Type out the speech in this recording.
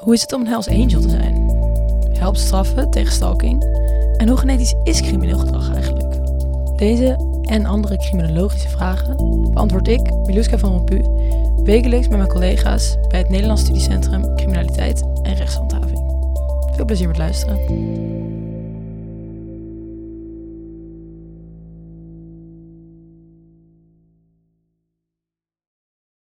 Hoe is het om een Hells Angel te zijn? Helpt straffen tegen stalking? En hoe genetisch is crimineel gedrag eigenlijk? Deze en andere criminologische vragen beantwoord ik, Miluska van Rompu, wekelijks met mijn collega's bij het Nederlands Studiecentrum Criminaliteit en Rechtshandhaving. Veel plezier met luisteren.